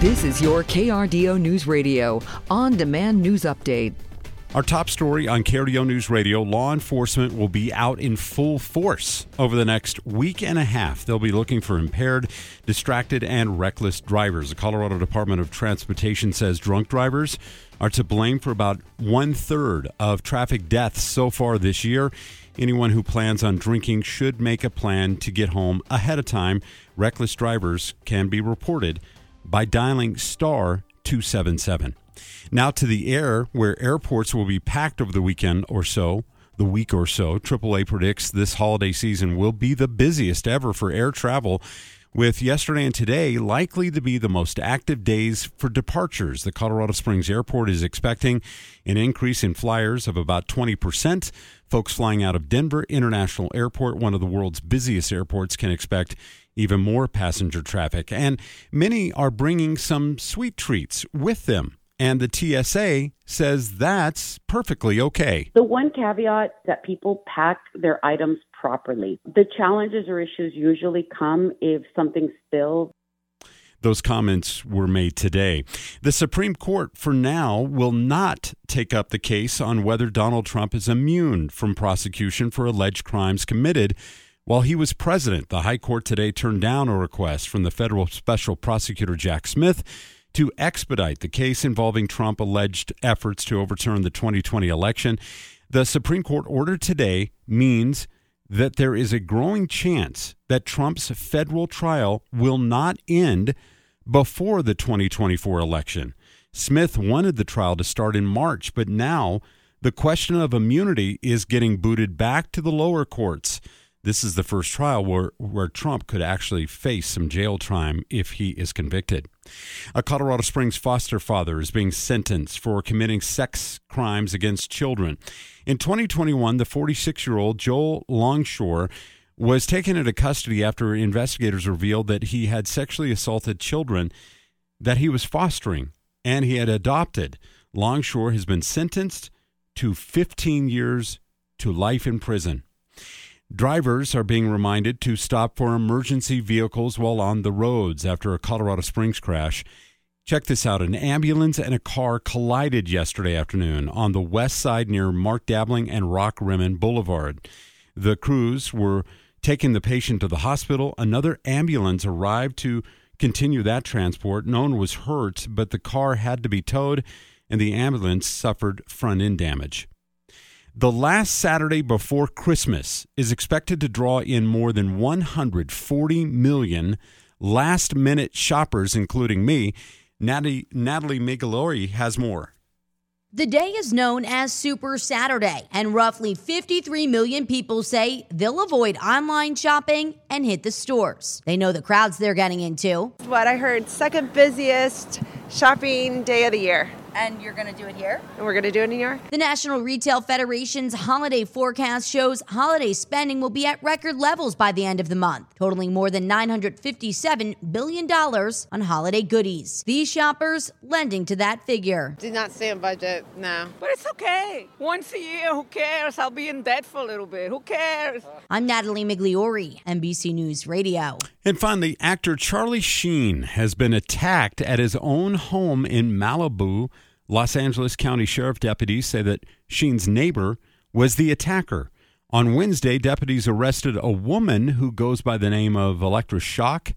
This is your KRDO News Radio on demand news update. Our top story on KRDO News Radio law enforcement will be out in full force over the next week and a half. They'll be looking for impaired, distracted, and reckless drivers. The Colorado Department of Transportation says drunk drivers are to blame for about one third of traffic deaths so far this year. Anyone who plans on drinking should make a plan to get home ahead of time. Reckless drivers can be reported by dialing star 277. Now to the air, where airports will be packed over the weekend or so, the week or so. AAA predicts this holiday season will be the busiest ever for air travel, with yesterday and today likely to be the most active days for departures. The Colorado Springs Airport is expecting an increase in flyers of about 20%. Folks flying out of Denver International Airport, one of the world's busiest airports, can expect even more passenger traffic. And many are bringing some sweet treats with them. And the TSA says that's perfectly okay. The one caveat that people pack their items properly. The challenges or issues usually come if something spills. Those comments were made today. The Supreme Court, for now, will not take up the case on whether Donald Trump is immune from prosecution for alleged crimes committed while he was president. The High Court today turned down a request from the federal special prosecutor Jack Smith to expedite the case involving Trump alleged efforts to overturn the 2020 election. The Supreme Court order today means that there is a growing chance that Trump's federal trial will not end before the 2024 election. Smith wanted the trial to start in March, but now the question of immunity is getting booted back to the lower courts. This is the first trial where, where Trump could actually face some jail time if he is convicted. A Colorado Springs foster father is being sentenced for committing sex crimes against children. In 2021, the 46 year old Joel Longshore was taken into custody after investigators revealed that he had sexually assaulted children that he was fostering and he had adopted. Longshore has been sentenced to 15 years to life in prison. Drivers are being reminded to stop for emergency vehicles while on the roads after a Colorado Springs crash. Check this out an ambulance and a car collided yesterday afternoon on the west side near Mark Dabling and Rockrimmon Boulevard. The crews were taking the patient to the hospital. Another ambulance arrived to continue that transport. No one was hurt, but the car had to be towed, and the ambulance suffered front end damage. The last Saturday before Christmas is expected to draw in more than 140 million last minute shoppers, including me. Natalie, Natalie Migliori has more. The day is known as Super Saturday, and roughly 53 million people say they'll avoid online shopping and hit the stores. They know the crowds they're getting into. What I heard, second busiest shopping day of the year. And you're going to do it here? And we're going to do it in New York? The National Retail Federation's holiday forecast shows holiday spending will be at record levels by the end of the month, totaling more than $957 billion on holiday goodies. These shoppers lending to that figure. Did not stay on budget, no. But it's okay. Once a year, who cares? I'll be in debt for a little bit. Who cares? I'm Natalie Migliori, NBC News Radio. And finally, actor Charlie Sheen has been attacked at his own home in Malibu. Los Angeles County Sheriff deputies say that Sheen's neighbor was the attacker. On Wednesday, deputies arrested a woman who goes by the name of Electra Schrock.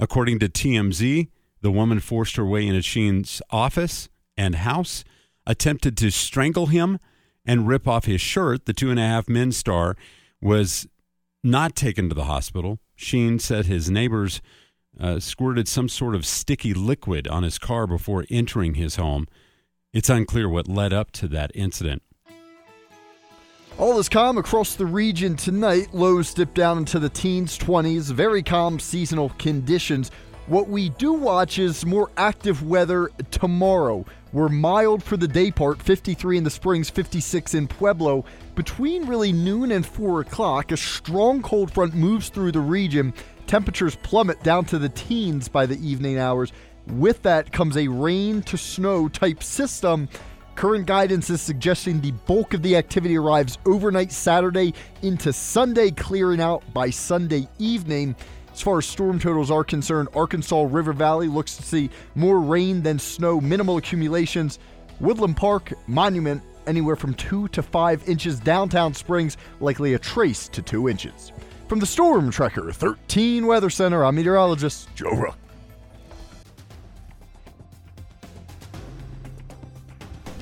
According to TMZ, the woman forced her way into Sheen's office and house, attempted to strangle him and rip off his shirt. The two and a half men star was not taken to the hospital. Sheen said his neighbors uh, squirted some sort of sticky liquid on his car before entering his home. It's unclear what led up to that incident. All is calm across the region tonight. Lows dip down into the teens, 20s. Very calm seasonal conditions. What we do watch is more active weather tomorrow. We're mild for the day part, 53 in the Springs, 56 in Pueblo. Between really noon and 4 o'clock, a strong cold front moves through the region. Temperatures plummet down to the teens by the evening hours. With that comes a rain to snow type system. Current guidance is suggesting the bulk of the activity arrives overnight Saturday into Sunday, clearing out by Sunday evening. As far as storm totals are concerned, Arkansas River Valley looks to see more rain than snow, minimal accumulations. Woodland Park, Monument, anywhere from 2 to 5 inches. Downtown Springs, likely a trace to 2 inches. From the Storm Tracker 13 Weather Center, I'm meteorologist Joe Rook.